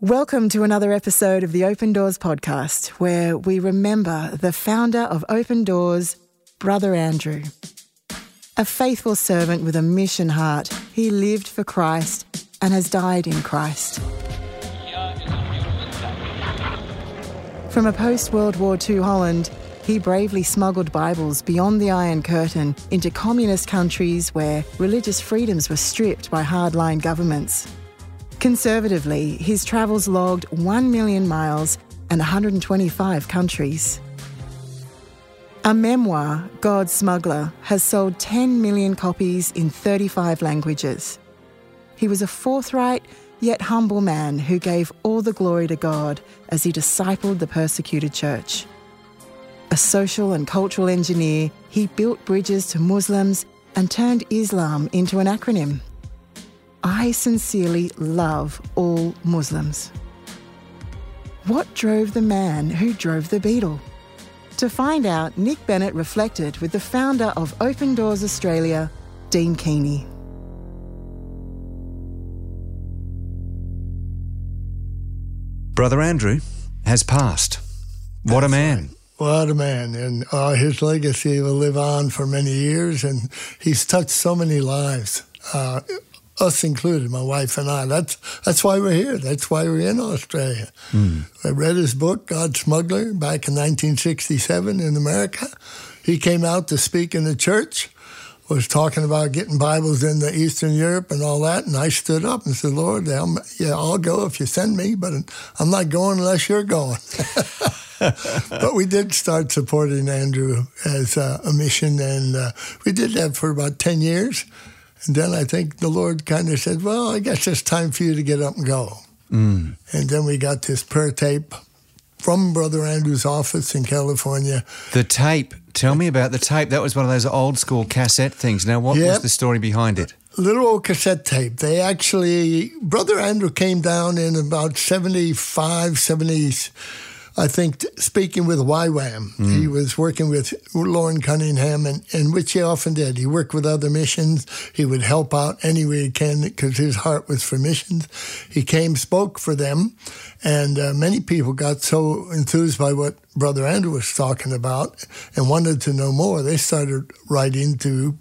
Welcome to another episode of the Open Doors podcast, where we remember the founder of Open Doors, Brother Andrew. A faithful servant with a mission heart, he lived for Christ and has died in Christ. From a post World War II Holland, he bravely smuggled Bibles beyond the Iron Curtain into communist countries where religious freedoms were stripped by hardline governments. Conservatively, his travels logged 1 million miles and 125 countries. A memoir, God's Smuggler, has sold 10 million copies in 35 languages. He was a forthright yet humble man who gave all the glory to God as he discipled the persecuted church. A social and cultural engineer, he built bridges to Muslims and turned Islam into an acronym. I sincerely love all Muslims. What drove the man who drove the Beetle? To find out, Nick Bennett reflected with the founder of Open Doors Australia, Dean Keeney. Brother Andrew has passed. What a man. What a man. And uh, his legacy will live on for many years. And he's touched so many lives. Uh, us included, my wife and I. That's that's why we're here. That's why we're in Australia. Mm. I read his book, God's Smuggler, back in 1967 in America. He came out to speak in the church, was talking about getting Bibles into Eastern Europe and all that, and I stood up and said, "Lord, i yeah, I'll go if you send me, but I'm not going unless you're going." but we did start supporting Andrew as a, a mission, and uh, we did that for about 10 years. And then I think the Lord kind of said, Well, I guess it's time for you to get up and go. Mm. And then we got this prayer tape from Brother Andrew's office in California. The tape. Tell me about the tape. That was one of those old school cassette things. Now, what yep. was the story behind it? Little old cassette tape. They actually, Brother Andrew came down in about 75, 70s I think, speaking with YWAM. Mm. He was working with Loren Cunningham, and, and which he often did. He worked with other missions. He would help out any way he can because his heart was for missions. He came, spoke for them, and uh, many people got so enthused by what Brother Andrew was talking about and wanted to know more. They started writing to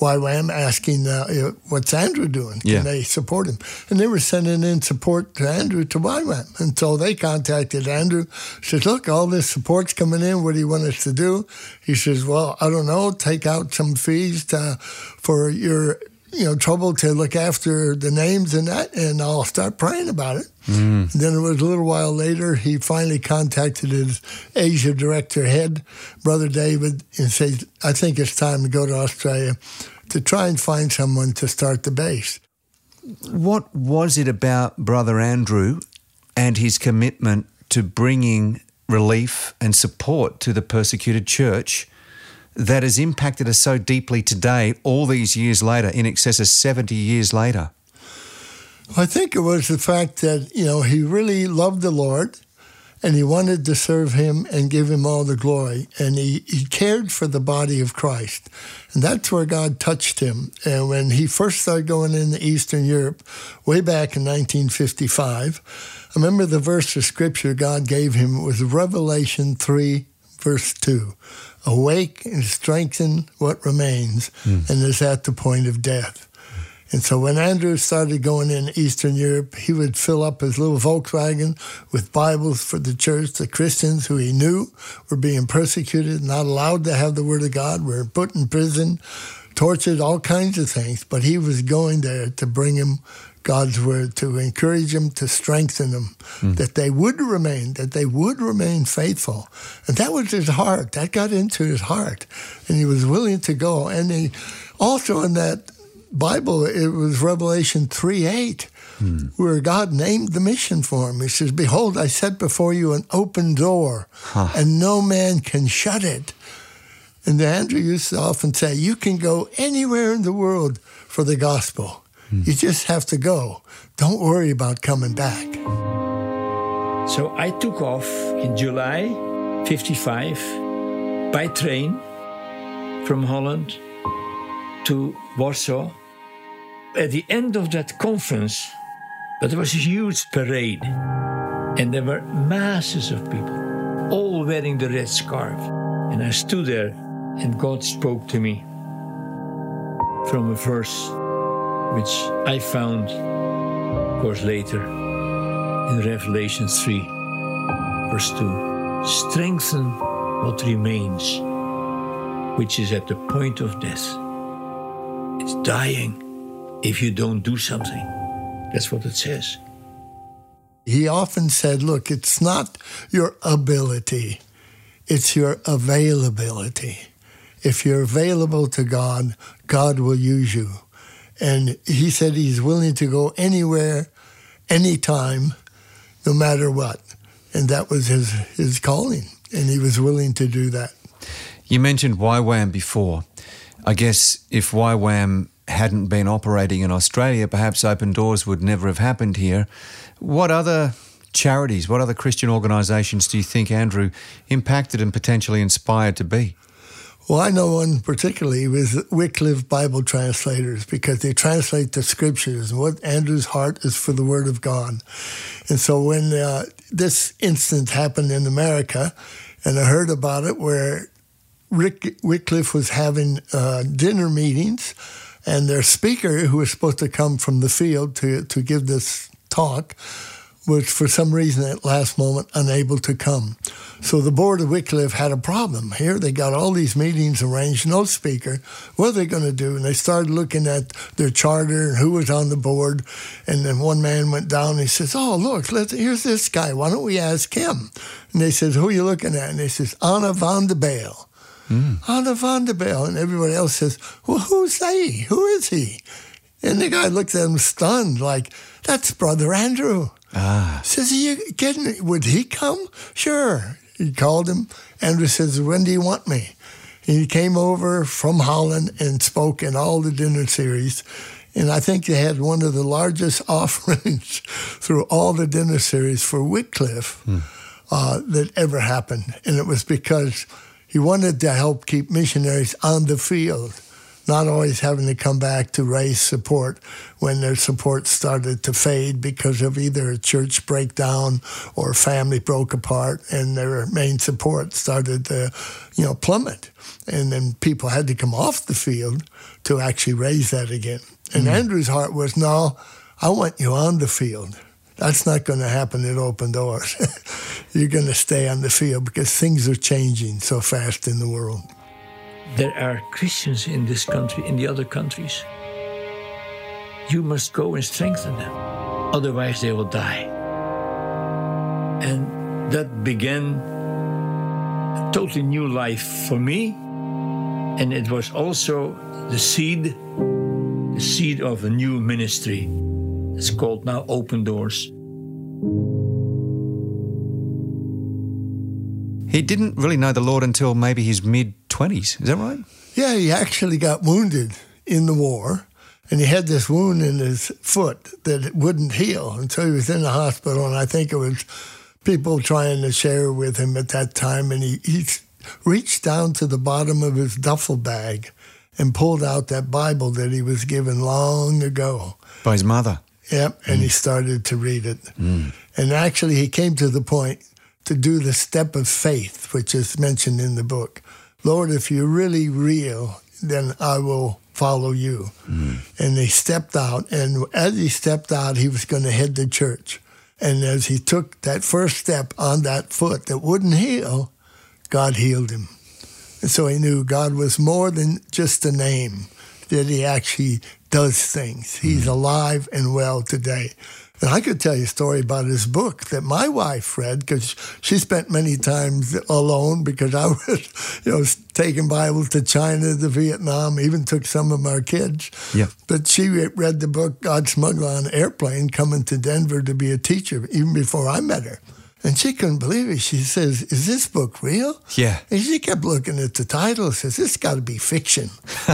YWAM asking, uh, what's Andrew doing? Can yeah. they support him? And they were sending in support to Andrew to YWAM. And so they contacted Andrew, says, look, all this support's coming in. What do you want us to do? He says, well, I don't know, take out some fees to, for your you know, trouble to look after the names and that, and I'll start praying about it. Mm. Then it was a little while later, he finally contacted his Asia director head, Brother David, and said, I think it's time to go to Australia to try and find someone to start the base. What was it about Brother Andrew and his commitment to bringing relief and support to the persecuted church that has impacted us so deeply today, all these years later, in excess of 70 years later? I think it was the fact that, you know, he really loved the Lord and he wanted to serve him and give him all the glory. And he, he cared for the body of Christ. And that's where God touched him. And when he first started going into Eastern Europe, way back in 1955, I remember the verse of scripture God gave him was Revelation 3, verse 2 awake and strengthen what remains mm. and is at the point of death. And so when Andrew started going in Eastern Europe, he would fill up his little Volkswagen with Bibles for the church, the Christians who he knew were being persecuted, not allowed to have the Word of God, were put in prison, tortured, all kinds of things. But he was going there to bring him God's word to encourage them, to strengthen them, mm. that they would remain, that they would remain faithful. And that was his heart. That got into his heart. And he was willing to go. And he also in that Bible, it was Revelation 3 8, mm. where God named the mission for him. He says, Behold, I set before you an open door, huh. and no man can shut it. And Andrew used to often say, You can go anywhere in the world for the gospel. You just have to go. Don't worry about coming back. So I took off in July 55 by train from Holland to Warsaw. At the end of that conference, But there was a huge parade, and there were masses of people, all wearing the red scarf. And I stood there, and God spoke to me from a verse which I found, of course, later in Revelation 3, verse 2. Strengthen what remains, which is at the point of death. It's dying if you don't do something. That's what it says. He often said, Look, it's not your ability, it's your availability. If you're available to God, God will use you. And he said he's willing to go anywhere, anytime, no matter what. And that was his, his calling. And he was willing to do that. You mentioned YWAM before. I guess if YWAM hadn't been operating in Australia, perhaps Open Doors would never have happened here. What other charities, what other Christian organisations do you think Andrew impacted and potentially inspired to be? Well, I know one particularly was Wycliffe Bible translators because they translate the scriptures. And what Andrew's heart is for the Word of God. And so when uh, this instance happened in America, and I heard about it where Rick Wycliffe was having uh, dinner meetings, and their speaker, who was supposed to come from the field to, to give this talk, was for some reason at last moment unable to come. So the board of Wycliffe had a problem. Here they got all these meetings arranged, no speaker. What are they going to do? And they started looking at their charter and who was on the board. And then one man went down and he says, Oh, look, let's, here's this guy. Why don't we ask him? And they said, Who are you looking at? And they says, Anne van der Bijl. Mm. Anne van der Bijl. And everybody else says, Well, who's he? Who is he? And the guy looked at him stunned, like, That's Brother Andrew. Ah. Says, Are you kidding? Would he come? Sure. He called him. Andrew says, When do you want me? He came over from Holland and spoke in all the dinner series. And I think they had one of the largest offerings through all the dinner series for Wycliffe hmm. uh, that ever happened. And it was because he wanted to help keep missionaries on the field not always having to come back to raise support when their support started to fade because of either a church breakdown or family broke apart and their main support started to, you know, plummet. And then people had to come off the field to actually raise that again. And mm-hmm. Andrew's heart was, no, I want you on the field. That's not going to happen at Open Doors. You're going to stay on the field because things are changing so fast in the world there are Christians in this country, in the other countries. You must go and strengthen them, otherwise, they will die. And that began a totally new life for me. And it was also the seed, the seed of a new ministry. It's called now Open Doors. He didn't really know the Lord until maybe his mid 20s. Is that right? Yeah, he actually got wounded in the war. And he had this wound in his foot that wouldn't heal until he was in the hospital. And I think it was people trying to share with him at that time. And he, he reached down to the bottom of his duffel bag and pulled out that Bible that he was given long ago. By his mother? Yep. And mm. he started to read it. Mm. And actually, he came to the point to do the step of faith, which is mentioned in the book. Lord, if you're really real, then I will follow you. Mm. And he stepped out, and as he stepped out, he was going to head to church. And as he took that first step on that foot that wouldn't heal, God healed him. And so he knew God was more than just a name, that he actually does things. He's mm. alive and well today. And I could tell you a story about his book that my wife read because she spent many times alone because I was, you know, taking Bibles to China, to Vietnam, even took some of our kids. Yeah. But she read the book God Smuggler on an airplane coming to Denver to be a teacher even before I met her. And she couldn't believe it. She says, Is this book real? Yeah. And she kept looking at the title and says, This got to be fiction.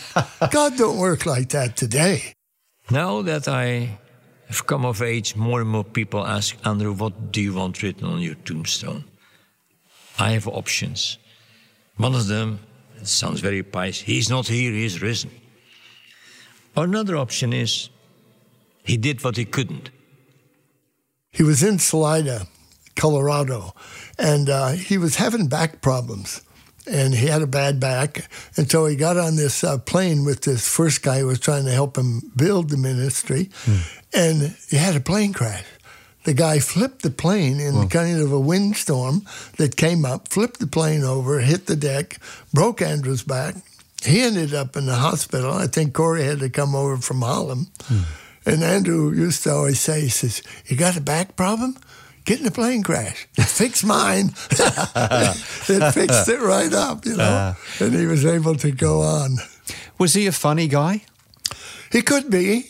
God don't work like that today. Now that I have come of age, more and more people ask, Andrew, what do you want written on your tombstone? I have options. One of them, it sounds very pious, he's not here, he's risen. Another option is, he did what he couldn't. He was in Salida, Colorado, and uh, he was having back problems. And he had a bad back. And so he got on this uh, plane with this first guy who was trying to help him build the ministry. And he had a plane crash. The guy flipped the plane in kind of a windstorm that came up, flipped the plane over, hit the deck, broke Andrew's back. He ended up in the hospital. I think Corey had to come over from Harlem. And Andrew used to always say, he says, You got a back problem? Get in a plane crash. Fixed mine. it fixed it right up, you know. and he was able to go on. Was he a funny guy? He could be,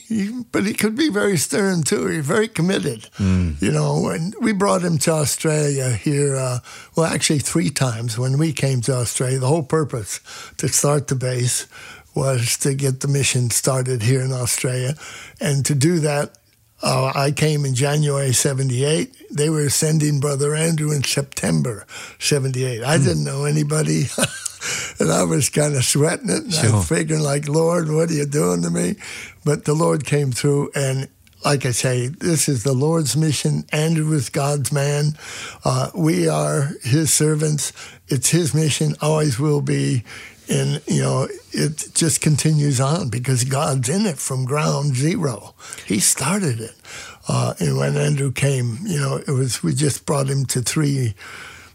but he could be very stern too. He's very committed, you know. And we brought him to Australia here, uh, well, actually three times when we came to Australia. The whole purpose to start the base was to get the mission started here in Australia, and to do that. Uh, I came in January 78. They were sending Brother Andrew in September 78. I didn't know anybody. and I was kind of sweating it. And I Sure. was figuring, like, Lord, what are you doing to me? But the Lord came through. And like I say, this is the Lord's mission. Andrew is God's man. Uh, we are his servants. It's his mission, always will be. And, you know, it just continues on because God's in it from ground zero. He started it. Uh, and when Andrew came, you know, it was, we just brought him to three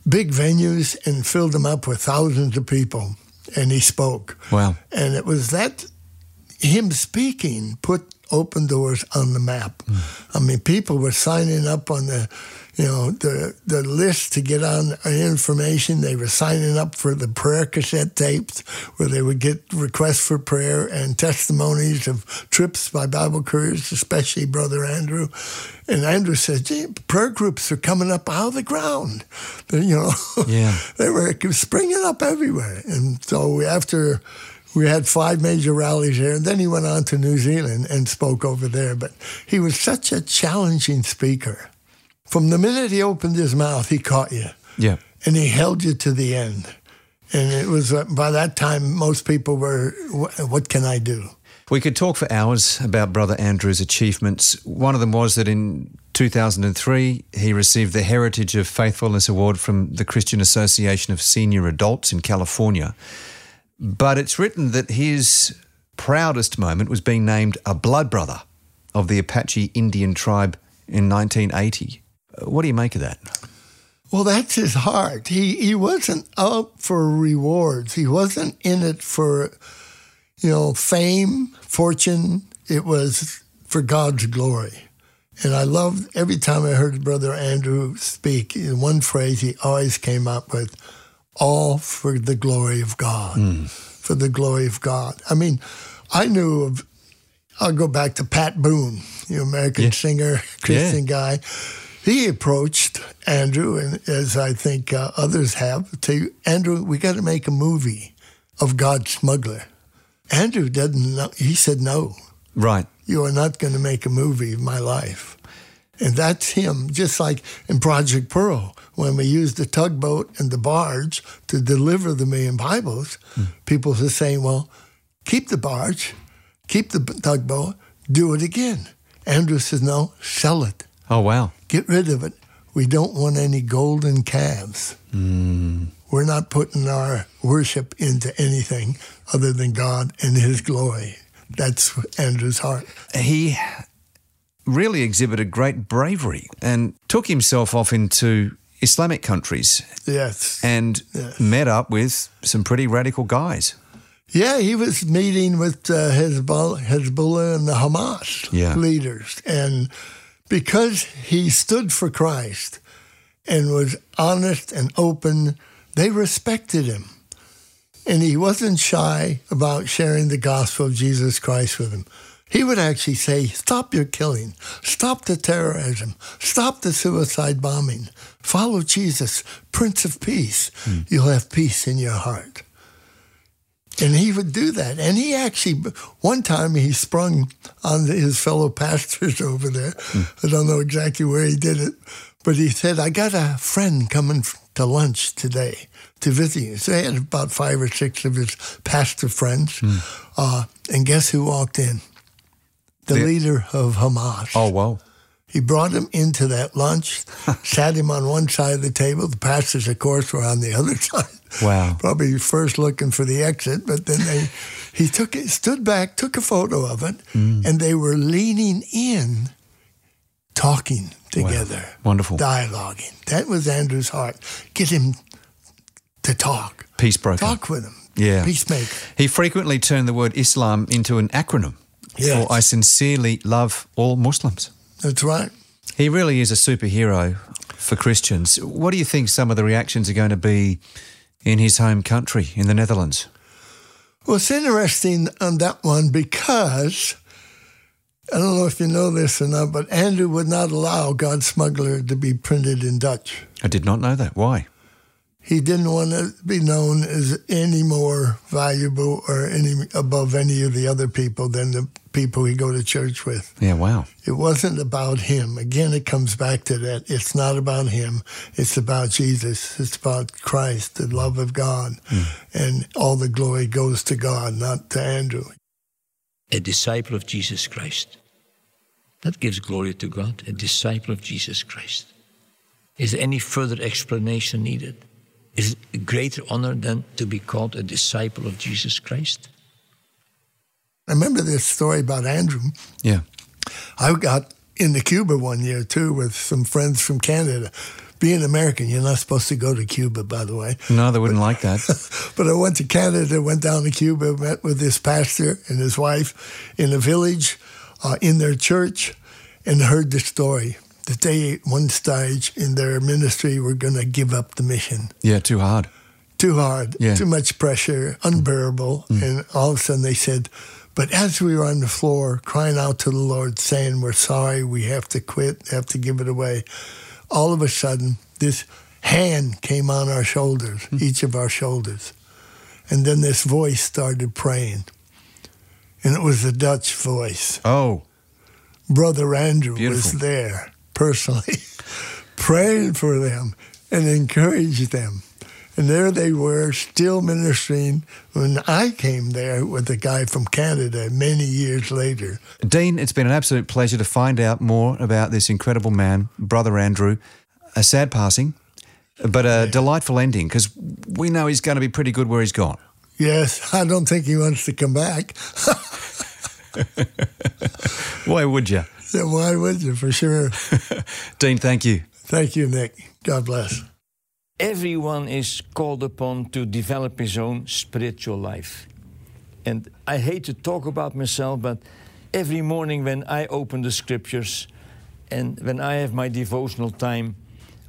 big venues and filled them up with thousands of people. And he spoke. Wow. And it was that him speaking put open doors on the map. Hmm. I mean, people were signing up on the, you know, the the list to get on information. They were signing up for the prayer cassette tapes, where they would get requests for prayer and testimonies of trips by Bible couriers, especially Brother Andrew. And Andrew said, Gee, prayer groups are coming up out of the ground. They- You know, Yeah. they were springing up everywhere. And so after we had five major rallies there, and then he went on to New Zealand and spoke over there. But he was such a challenging speaker. From the minute he opened his mouth, he caught you, Yeah. and he held you to the end. And it was uh, by that time most people were, "What can I do?" We could talk for hours about Brother Andrew's achievements. One of them was that in 2003, he received the Heritage of Faithfulness Award from the Christian Association of Senior Adults in California. But it's written that his proudest moment was being named a blood brother of the Apache Indian tribe in 1980. Uh, What do you make of that? Well, that's his heart. He he wasn't out for rewards. He wasn't in it for, you know, fame, fortune. It was for God's glory. And I loved every time I heard Brother Andrew speak, in one phrase he always came up with, all for the glory of God. For the glory of God. I mean, I knew of I'll go back to Pat Boone, you know, American Yeah. singer, Christian guy. He approached Andrew, and as I think uh, others have, to Andrew, we got to make a movie of God's smuggler. Andrew doesn't know. He said, no, Right. you are not going to make a movie of my life. And that's him, just like in Project Pearl, when we used the tugboat and the barge to deliver the million Bibles, hmm. people are saying, well, keep the barge, keep the tugboat, do it again. Andrew says, no, sell it, Oh, wow. get rid of it. We don't want any golden calves. Hmm. We're not putting our worship into anything other than God and His glory. That's Andrew's heart. he really exhibited great bravery and took himself off into Islamic countries Yes. and met up with some pretty radical guys. Yeah, he was meeting with uh, Hezbollah, Hezbollah and the Hamas Yeah. leaders. And because he stood for Christ and was honest and open, they respected him. And he wasn't shy about sharing the gospel of Jesus Christ with them. He would actually say, Stop your killing, stop the terrorism, stop the suicide bombing, follow Jesus, Prince of Peace. Hmm. You'll have peace in your heart. And he would do that. And he actually, one time he sprung on his fellow pastors over there. Hmm. I don't know exactly where he did it, but he said, I got a friend coming to lunch today to visit you. So he had about five or six of his pastor friends. Hmm. Uh, and guess who walked in? The The- leader of Hamas. Oh, wow. He brought him into that lunch, sat him on one side of the table. The pastors, of course, were on the other side. Wow. Probably first looking for the exit, but then they, he took it, stood back, took a photo of it, Mm. and they were leaning in, talking together, Wonderful. dialoguing. That was Andrew's heart. Get him to talk, Peace broker. talk with him. Yeah. peacemaker. He frequently turned the word Islam into an acronym Yes. for I sincerely love all Muslims. That's right. He really is a superhero for Christians. What do you think some of the reactions are going to be in his home country, in the Netherlands? Well, it's interesting on that one because I don't know if you know this or not, but Andrew would not allow God Smuggler to be printed in Dutch. I did not know that. Why? He didn't want to be known as any more valuable or any above any of the other people than the people he go to church with. Yeah, wow. It wasn't about him. Again, it comes back to that. It's not about him. It's about Jesus. It's about Christ, the love of God. Hmm. And all the glory goes to God, not to Andrew. A disciple of Jesus Christ. That gives glory to God, a disciple of Jesus Christ. Is there any further explanation needed? Is it a greater honor than to be called a disciple of Jesus Christ? I remember this story about Andrew. Yeah. I got into Cuba one year too with some friends from Canada. Being American, you're not supposed to go to Cuba, by the way. No, they wouldn't like that. But I went to Canada, went down to Cuba, met with this pastor and his wife in a village uh, in their church, and heard the story that they, at one stage in their ministry, were going to give up the mission. Yeah, too hard. Too hard, Yeah. too much pressure, unbearable. And all of a sudden they said, but as we were on the floor crying out to the Lord, saying, We're sorry, we have to quit, have to give it away, all of a sudden this hand came on our shoulders, hmm. each of our shoulders. And then this voice started praying. And it was a Dutch voice. Oh, Brother Andrew Beautiful. was there personally, praying for them and encouraged them. And there they were, still ministering when I came there with a guy from Canada many years later. Dean, it's been an absolute pleasure to find out more about this incredible man, Brother Andrew. A sad passing, but a delightful ending because we know he's going to be pretty good where he's gone. Yes, I don't think he wants to come back. Why would you? Why would you? For sure. Dean, thank you. Thank you, Nick. God bless. Everyone is called upon to develop his own spiritual life. And I hate to talk about myself, but every morning when I open the scriptures and when I have my devotional time,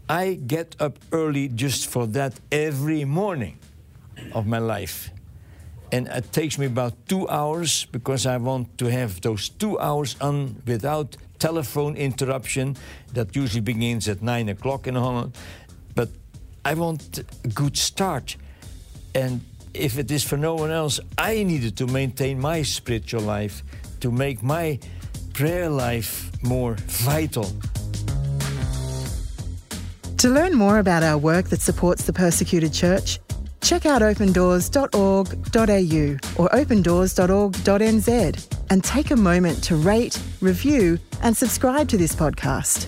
I get up early just for that every morning of my life. And it takes me about two hours because I want to have those two hours on without telephone interruption. That usually begins at nine o'clock in Holland. I want a good start. And if it is for no one else, I needed to maintain my spiritual life, to make my prayer life more vital. To learn more about our work that supports the persecuted church, check out opendoors.org.au or opendoors.org.nz and take a moment to rate, review, and subscribe to this podcast.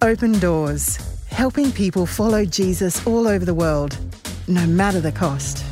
Open Doors, helping people follow Jesus all over the world, no matter the cost.